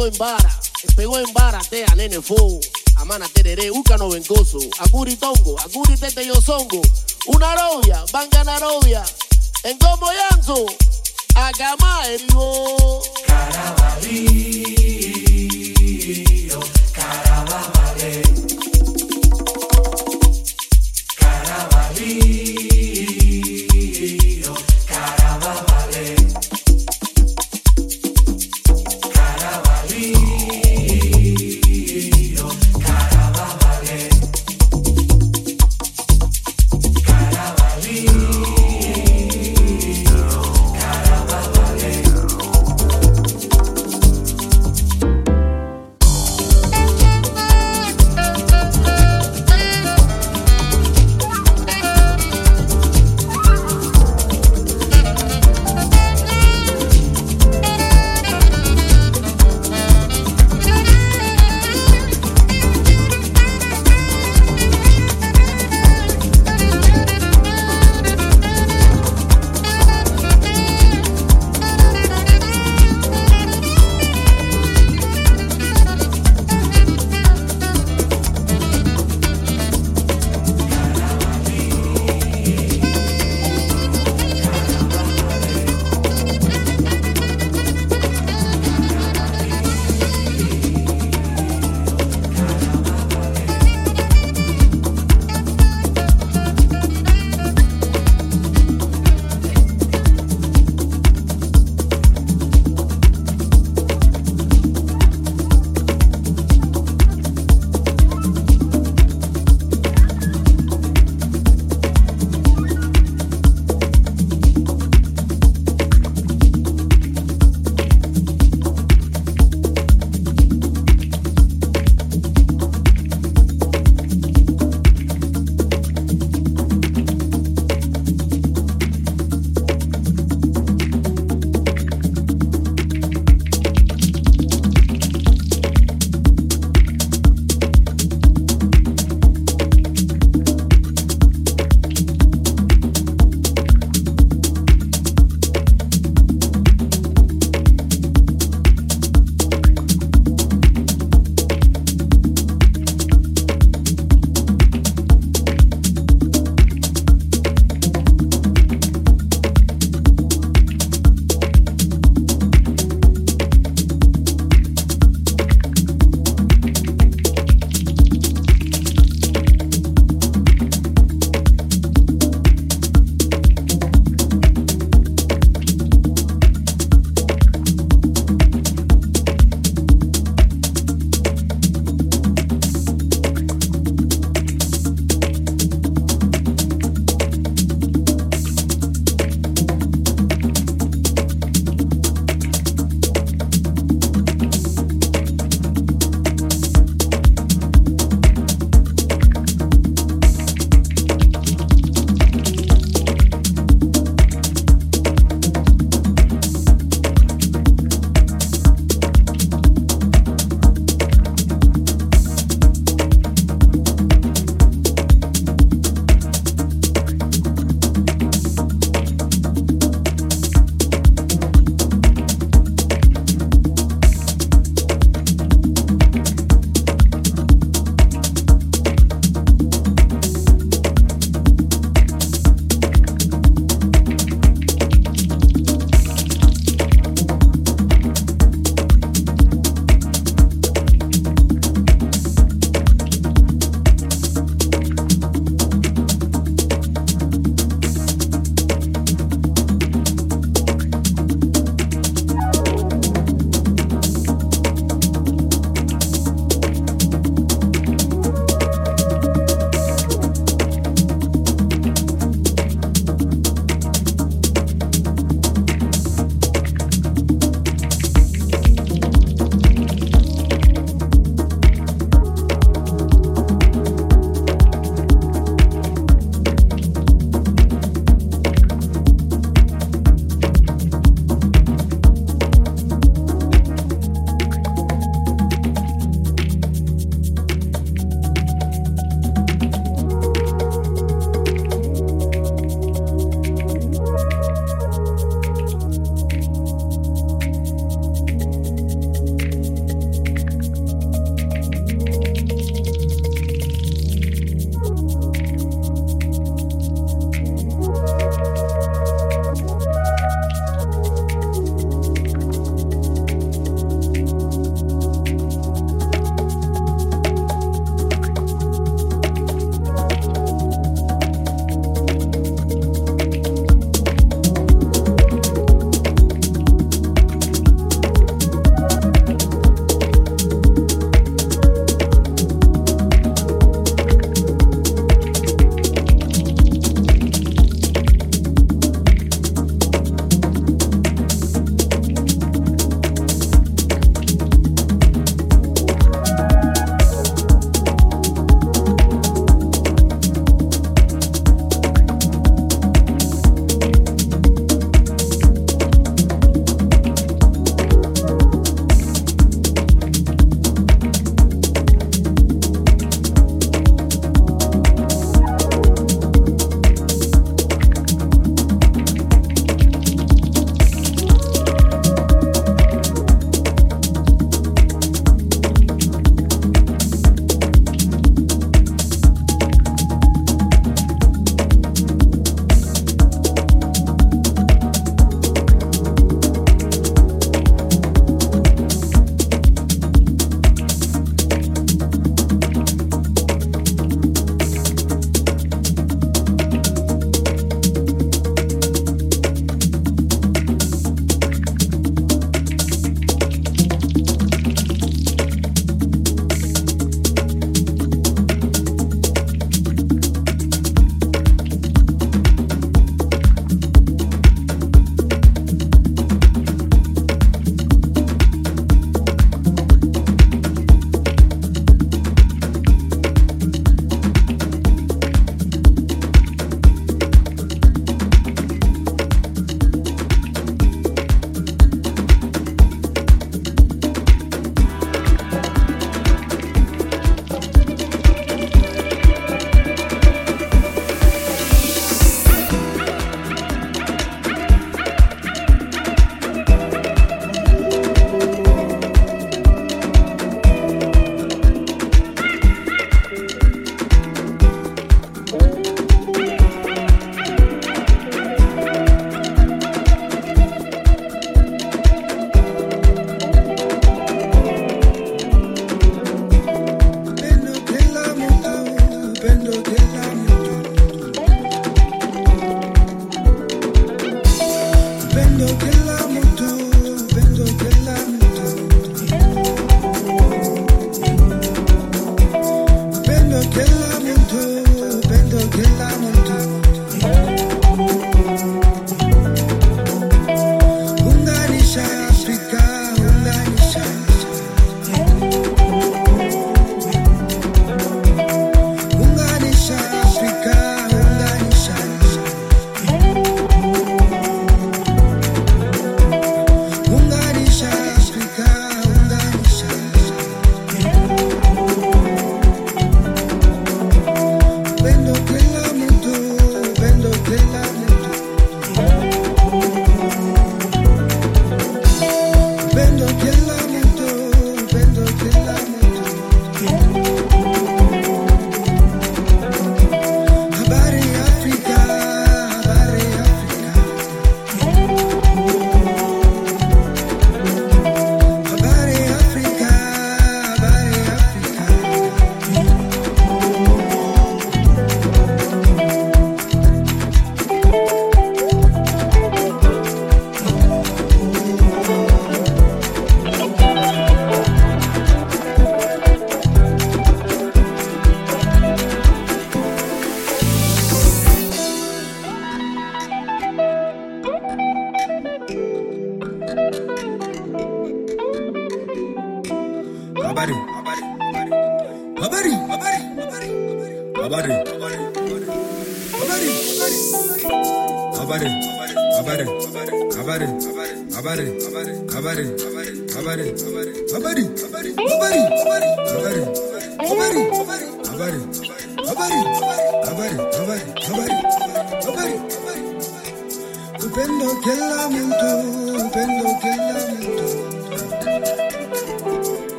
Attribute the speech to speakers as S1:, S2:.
S1: going by.